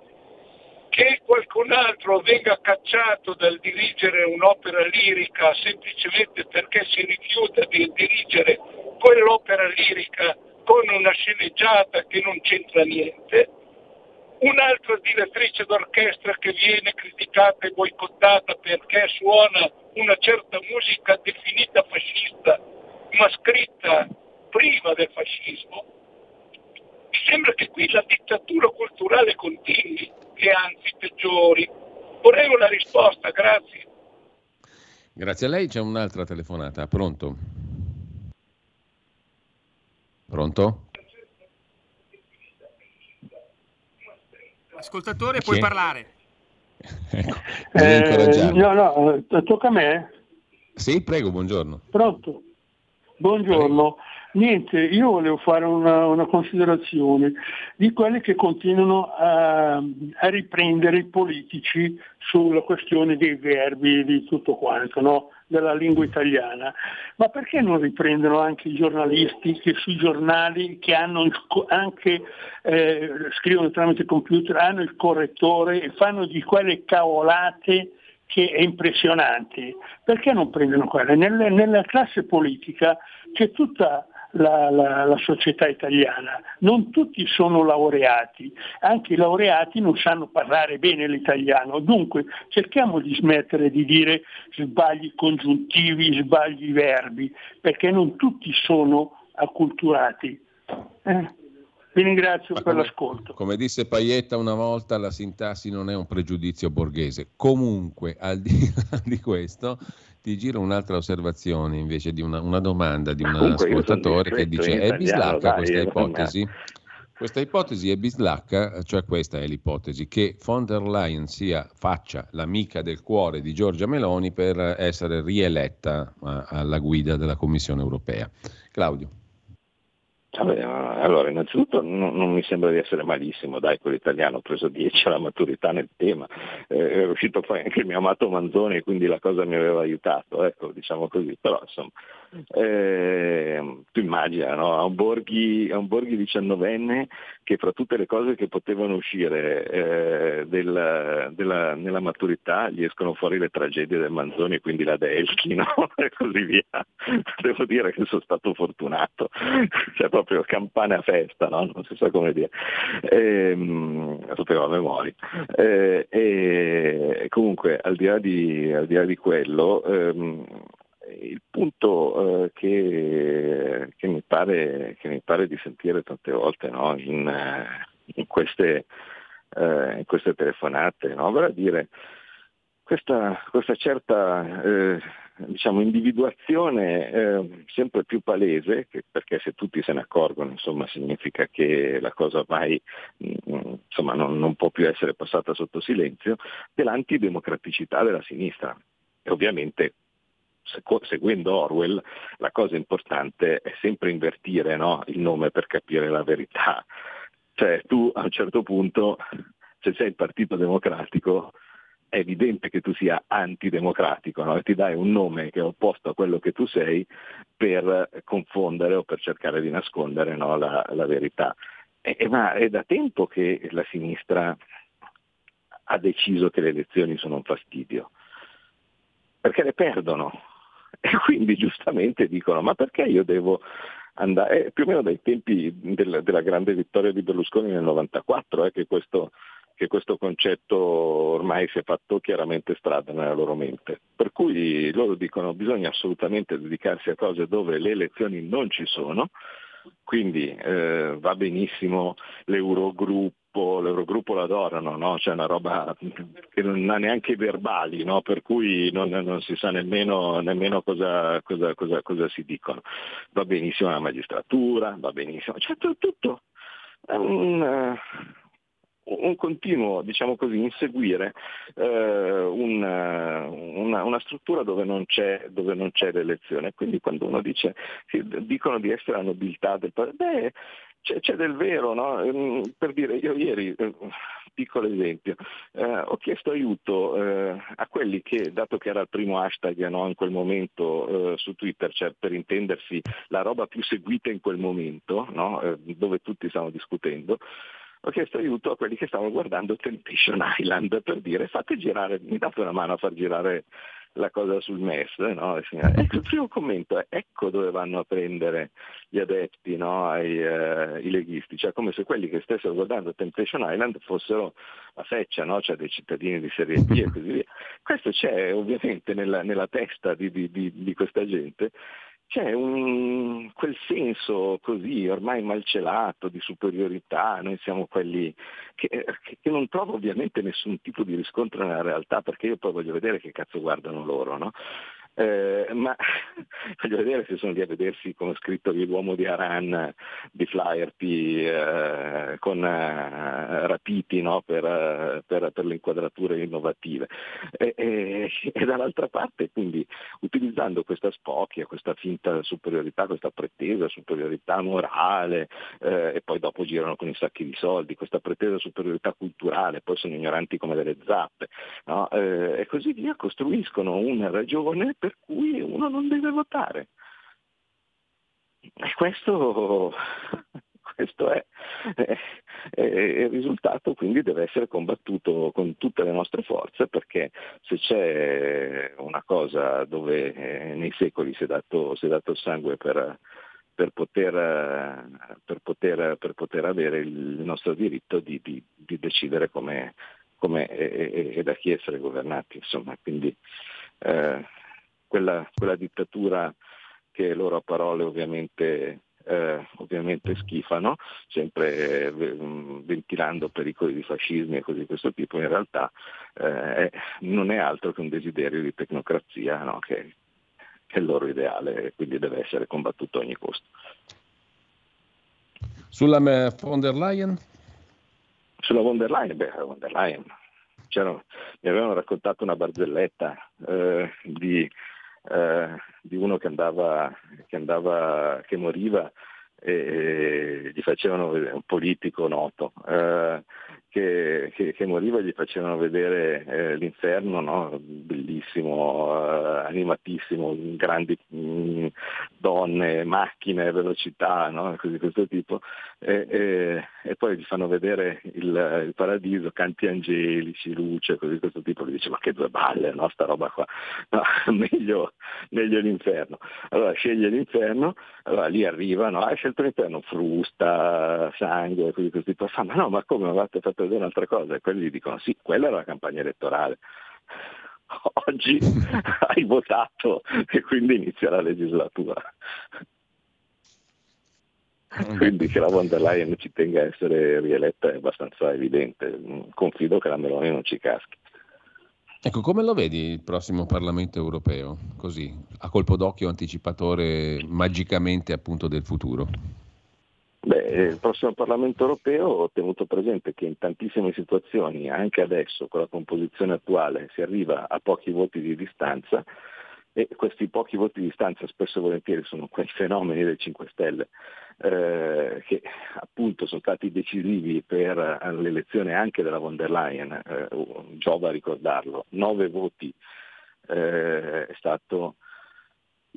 che qualcun altro venga cacciato dal dirigere un'opera lirica semplicemente perché si rifiuta di dirigere quell'opera lirica con una sceneggiata che non c'entra niente, un'altra direttrice d'orchestra che viene criticata e boicottata perché suona una certa musica definita fascista, ma scritta prima del fascismo, mi sembra che qui la dittatura culturale continui e anzi peggiori. Vorrei una risposta, grazie. Grazie a lei, c'è un'altra telefonata. Pronto? Pronto? Ascoltatore, puoi parlare. ecco, eh, no, no, eh, tocca a me? Sì, prego, buongiorno. Pronto? Buongiorno. Prego. Niente, io volevo fare una, una, considerazione di quelli che continuano a, a, riprendere i politici sulla questione dei verbi e di tutto quanto, no? Della lingua italiana. Ma perché non riprendono anche i giornalisti che sui giornali che hanno anche, eh, scrivono tramite computer, hanno il correttore e fanno di quelle cavolate che è impressionante. Perché non prendono quelle? Nella, nella classe politica c'è tutta la, la, la, società italiana. Non tutti sono laureati, anche i laureati non sanno parlare bene l'italiano, dunque cerchiamo di smettere di dire sbagli congiuntivi, sbagli verbi, perché non tutti sono acculturati. Eh? Vi ringrazio Ma per come, l'ascolto. Come disse Paietta una volta, la sintassi non è un pregiudizio borghese. Comunque, al di là di questo, ti giro un'altra osservazione invece di una, una domanda di un ascoltatore che dice: È bislacca questa ipotesi? Questa ipotesi è bislacca, cioè questa è l'ipotesi che von der Leyen sia, faccia l'amica del cuore di Giorgia Meloni per essere rieletta alla guida della Commissione europea. Claudio. Allora, innanzitutto non, non, mi sembra di essere malissimo, dai, quell'italiano, ho preso 10 alla maturità nel tema, eh, è uscito poi anche il mio amato Manzoni, quindi la cosa mi aveva aiutato, ecco, diciamo così, però insomma, eh, tu immagina, no? a, un Borghi, a un Borghi 19enne che fra tutte le cose che potevano uscire eh, del, della, nella maturità gli escono fuori le tragedie del Manzoni e quindi la Delchi no? e così via. Devo dire che sono stato fortunato, cioè proprio campane a festa, no? non si sa come dire, ehm, sapevo a memoria. Eh, e, comunque al di là di, al di, là di quello, ehm, il punto eh, che, che, mi pare, che, mi pare, di sentire tante volte no? in, in, queste, in, queste, telefonate, no? vale a dire questa, questa certa eh, diciamo, individuazione eh, sempre più palese, che, perché se tutti se ne accorgono insomma, significa che la cosa ormai mm, non, non, può più essere passata sotto silenzio, dell'antidemocraticità della sinistra. E ovviamente seguendo Orwell la cosa importante è sempre invertire no? il nome per capire la verità. Cioè tu a un certo punto, se sei il Partito Democratico, è evidente che tu sia antidemocratico no? e ti dai un nome che è opposto a quello che tu sei per confondere o per cercare di nascondere no? la, la, verità. E, ma è da tempo che la sinistra ha deciso che le elezioni sono un fastidio, perché le perdono e quindi giustamente dicono ma perché io devo andare, è più o meno dai tempi del, della grande vittoria di Berlusconi nel 94 eh, che questo che questo concetto ormai si è fatto chiaramente strada nella loro mente. Per cui loro dicono bisogna assolutamente dedicarsi a cose dove le elezioni non ci sono, quindi eh, va benissimo l'Eurogruppo, l'Eurogruppo l'adorano, no? c'è una roba che non ha neanche i verbali, no? per cui non, non, si sa nemmeno, nemmeno cosa, cosa, cosa, cosa, si dicono. Va benissimo la magistratura, va benissimo, c'è tutto. tutto. Un, un continuo, diciamo così, inseguire eh, una, una, una, struttura dove non, c'è, dove non c'è l'elezione. Quindi quando uno dice, dicono di essere la nobiltà del paese, beh, c'è, c'è, del vero, no? Ehm, per dire, io ieri, eh, piccolo esempio, eh, ho chiesto aiuto eh, a quelli che, dato che era il primo hashtag no, in quel momento eh, su Twitter, cioè per intendersi la roba più seguita in quel momento, no? Eh, dove tutti stavano discutendo, ho chiesto aiuto a quelli che stavano guardando Temptation Island per dire fate girare, mi date una mano a far girare la cosa sul MES, no? ecco, il primo commento è ecco dove vanno a prendere gli adepti, no? Ai, uh, i leghisti, cioè come se quelli che stessero guardando Temptation Island fossero la feccia, no? cioè dei cittadini di serie B e così via. Questo c'è ovviamente nella, nella testa di, di, di, di questa gente c'è un, quel senso così ormai malcelato di superiorità, noi siamo quelli che, che, non trovo ovviamente nessun tipo di riscontro nella realtà perché io poi voglio vedere che cazzo guardano loro, no? Eh, ma voglio vedere se sono lì a vedersi come scritto l'uomo di Aran di Flyerty eh, con eh, rapiti no? per, eh, per, per, le inquadrature innovative e, e, e, dall'altra parte quindi utilizzando questa spocchia, questa finta superiorità, questa pretesa superiorità morale eh, e poi dopo girano con i sacchi di soldi, questa pretesa superiorità culturale, poi sono ignoranti come delle zappe no? E così via costruiscono una ragione per cui uno non deve votare. E questo, questo è, è, è, il risultato, quindi deve essere combattuto con tutte le nostre forze perché se c'è una cosa dove eh, nei secoli si è dato, si è dato il sangue per, per poter, per, poter, per poter, avere il nostro diritto di, di, di decidere come, come e, e, da chi essere governati. Insomma. Quindi eh, quella, quella dittatura che loro a parole ovviamente eh, ovviamente schifano, sempre eh, ventilando pericoli di fascismi e cose di questo tipo, in realtà eh, non è altro che un desiderio di tecnocrazia no? che, che, è il loro ideale e quindi deve essere combattuto a ogni costo. Sulla von der Leyen? Sulla von der Leyen, beh, von der Leyen. mi avevano raccontato una barzelletta eh, di eh, di uno che andava, che, andava, che moriva e, gli facevano un politico noto, eh, che, che, che, moriva gli facevano vedere eh, l'inferno, no? bellissimo, eh, animatissimo, grandi mh, mm, donne, macchine, velocità, no? così di questo tipo, e, e, e, poi gli fanno vedere il, il, paradiso, canti angelici, luce, così di questo tipo, gli dice ma che due balle, no? sta roba qua, no, meglio, meglio, l'inferno. Allora sceglie l'inferno, allora lì arriva, no? hai scelto l'inferno, frusta, sangue, così di questo tipo, fa ma no, ma come avete fatto vedere un'altra cosa? E quelli dicono sì, quella era la campagna elettorale. oggi hai votato e quindi inizia la legislatura. Quindi che la von der Leyen ci tenga a essere rieletta è abbastanza evidente, confido che la Meloni non ci caschi. Ecco, come lo vedi il prossimo Parlamento europeo? Così, a colpo d'occhio anticipatore magicamente appunto del futuro. Beh, il prossimo Parlamento europeo ho tenuto presente che in tantissime situazioni, anche adesso con la composizione attuale, si arriva a pochi voti di distanza e questi pochi voti di distanza spesso e volentieri sono quei fenomeni del 5 Stelle eh, che appunto sono stati decisivi per l'elezione anche della von der Leyen, eh, giova ricordarlo, nove voti eh, è stato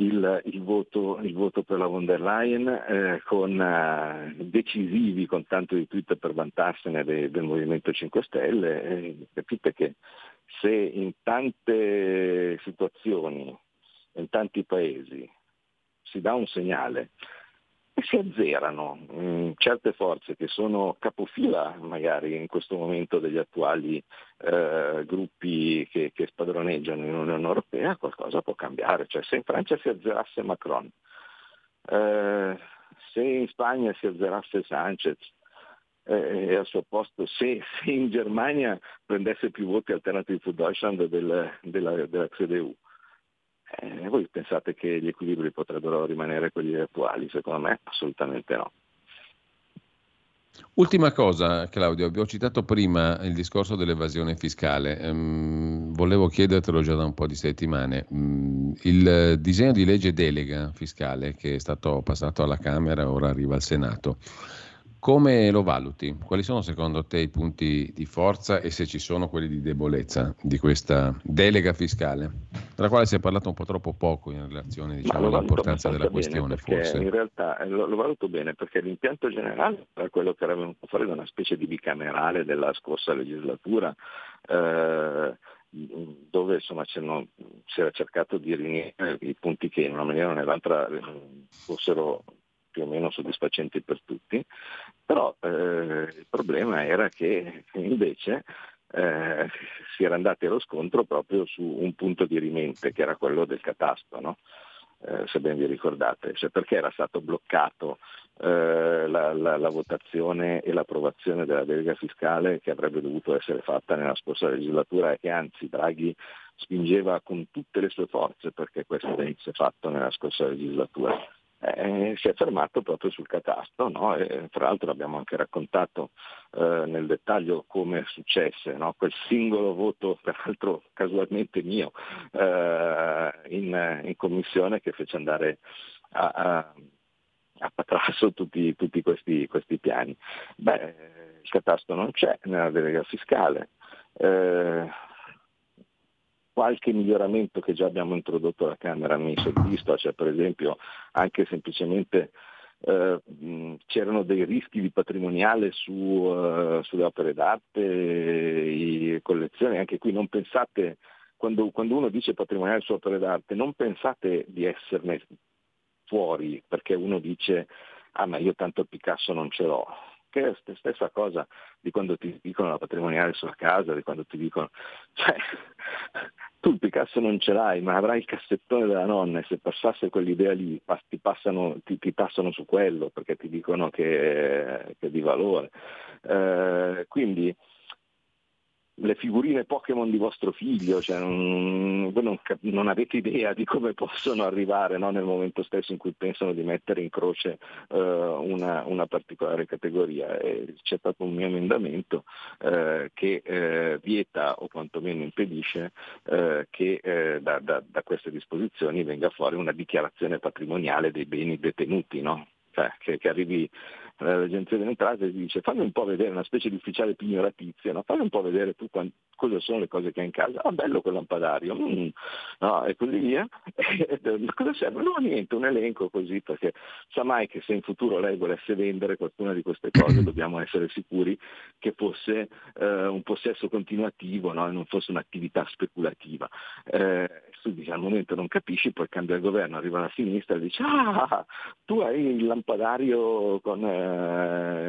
il, il, voto, il, voto, per la von der Leyen eh, con eh, decisivi con tanto di tweet per vantarsene de, del Movimento 5 Stelle. Eh, capite che se in tante situazioni, in tanti paesi si dà un segnale si azzerano mh, mm, certe forze che sono capofila magari in questo momento degli attuali eh, gruppi che, che, spadroneggiano in Unione Europea, qualcosa può cambiare. Cioè, se in Francia si azzerasse Macron, eh, se in Spagna si azzerasse Sanchez, eh, al suo posto, se, se, in Germania prendesse più voti Alternative for Deutschland del, della, della CDU, eh, voi pensate che gli equilibri potrebbero rimanere quelli attuali? Secondo me assolutamente no. Ultima cosa, Claudio, abbiamo citato prima il discorso dell'evasione fiscale. Ehm, volevo chiedertelo già da un po' di settimane. Ehm, il disegno di legge delega fiscale che è stato passato alla Camera ora arriva al Senato come lo valuti? Quali sono secondo te i punti di forza e se ci sono quelli di debolezza di questa delega fiscale, della quale si è parlato un po' troppo poco in relazione diciamo, all'importanza della questione? Forse. In realtà eh, lo, lo, valuto bene perché l'impianto generale era quello che era venuto fuori da una specie di bicamerale della scorsa legislatura. Eh, dove insomma, si era cercato di riunire i punti che in una maniera o nell'altra eh, fossero più o meno soddisfacenti per tutti, però eh, il problema era che invece eh, si era andati allo scontro proprio su un punto di rimente che era quello del catasto, no? eh, se ben vi ricordate, cioè perché era stato bloccato eh, la, la, la, votazione e l'approvazione della delega fiscale che avrebbe dovuto essere fatta nella scorsa legislatura e che anzi Draghi spingeva con tutte le sue forze perché questo venisse fatto nella scorsa legislatura eh, si è fermato proprio sul catasto, no? e, tra l'altro abbiamo anche raccontato eh, nel dettaglio come successe, no? quel singolo voto, peraltro casualmente mio, eh, in, in, commissione che fece andare a, a, a patrasso tutti, tutti questi, questi, piani. Beh, il catasto non c'è nella delega fiscale. Qualche miglioramento che già abbiamo introdotto alla Camera mi soddisfa, cioè per esempio anche semplicemente eh, c'erano dei rischi di patrimoniale su, uh, sulle opere d'arte, e collezioni, anche qui non pensate, quando, quando uno dice patrimoniale su opere d'arte, non pensate di esserne fuori, perché uno dice ah ma io tanto Picasso non ce l'ho, che è la stessa cosa di quando ti dicono la patrimoniale sulla casa, di quando ti dicono, cioè, tu il Picasso non ce l'hai, ma avrai il cassettone della nonna e se passasse quell'idea lì ti passano, ti, ti passano su quello perché ti dicono che, che è di valore. Eh, quindi le figurine Pokémon di vostro figlio, cioè, non, voi non, non, avete idea di come possono arrivare no, nel momento stesso in cui pensano di mettere in croce uh, una, una, particolare categoria. E c'è stato un mio emendamento uh, che uh, vieta o quantomeno impedisce che da, da, da, queste disposizioni venga fuori una dichiarazione patrimoniale dei beni detenuti. No? Cioè, che, che arrivi l'agenzia delle entrate e dice fammi un po' vedere una specie di ufficiale pignoratizia, no? fammi un po' vedere tu quant- cosa sono le cose che hai in casa, ah bello quel lampadario, mm, no, e così via, e, cosa serve? No, niente, un elenco così, perché sa mai che se in futuro lei volesse vendere qualcuna di queste cose dobbiamo essere sicuri che fosse eh, un possesso continuativo no? e non fosse un'attività speculativa. Eh, tu dici, al momento non capisci, poi cambia il governo, arriva la sinistra e dice ah, tu hai il lampadario con... Eh,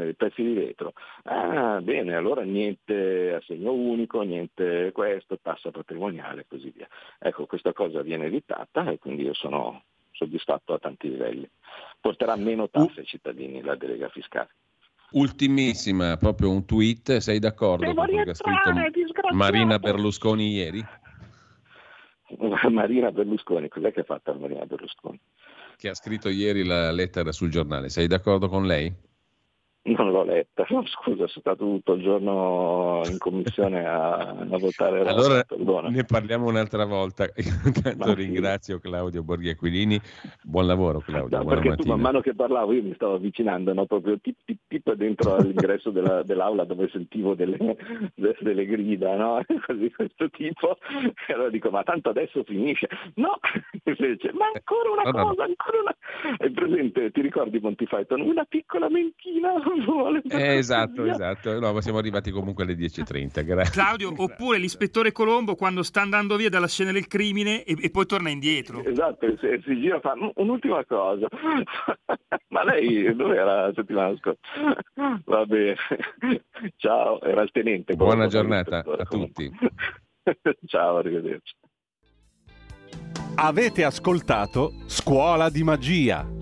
i pezzi di vetro. Ah, bene, allora niente assegno unico, niente questo, tassa patrimoniale e così via. Ecco, questa cosa viene evitata e quindi io sono soddisfatto a tanti livelli. Porterà meno tasse ai cittadini la delega fiscale. Ultimissima, proprio un tweet, sei d'accordo Devo con quello che ha scritto Marina Berlusconi ieri? Marina Berlusconi, cos'è che ha fatto Marina Berlusconi? Che ha scritto ieri la lettera sul giornale, sei d'accordo con lei? Non l'ho letta, no, scusa, sono stato tutto il giorno in commissione a, a votare. Allora Roma, ne parliamo un'altra volta. Intanto Ma ringrazio. Claudio Borghi Aquilini. Buon lavoro Claudio. No, perché mattina. tu man mano che parlavo io mi stavo avvicinando, no? proprio tip tip tip dentro all'ingresso della, dell'aula dove sentivo delle, delle grida, no? così questo tipo. E allora dico, ma tanto adesso finisce. No, invece, ma ancora una no, cosa, no. ancora una. Hai presente, ti ricordi Monty Python? Una piccola mentina eh, esatto, esatto. No, ma siamo arrivati comunque alle 10.30. Grazie. Claudio, oppure l'ispettore Colombo quando sta andando via dalla scena del crimine e, e poi torna indietro. Esatto, si, si gira fa un'ultima cosa. ma lei dove era la settimana scorsa? Va bene. Ciao, era il tenente. Buona giornata a tutti. Ciao, arrivederci. Avete ascoltato Scuola di Magia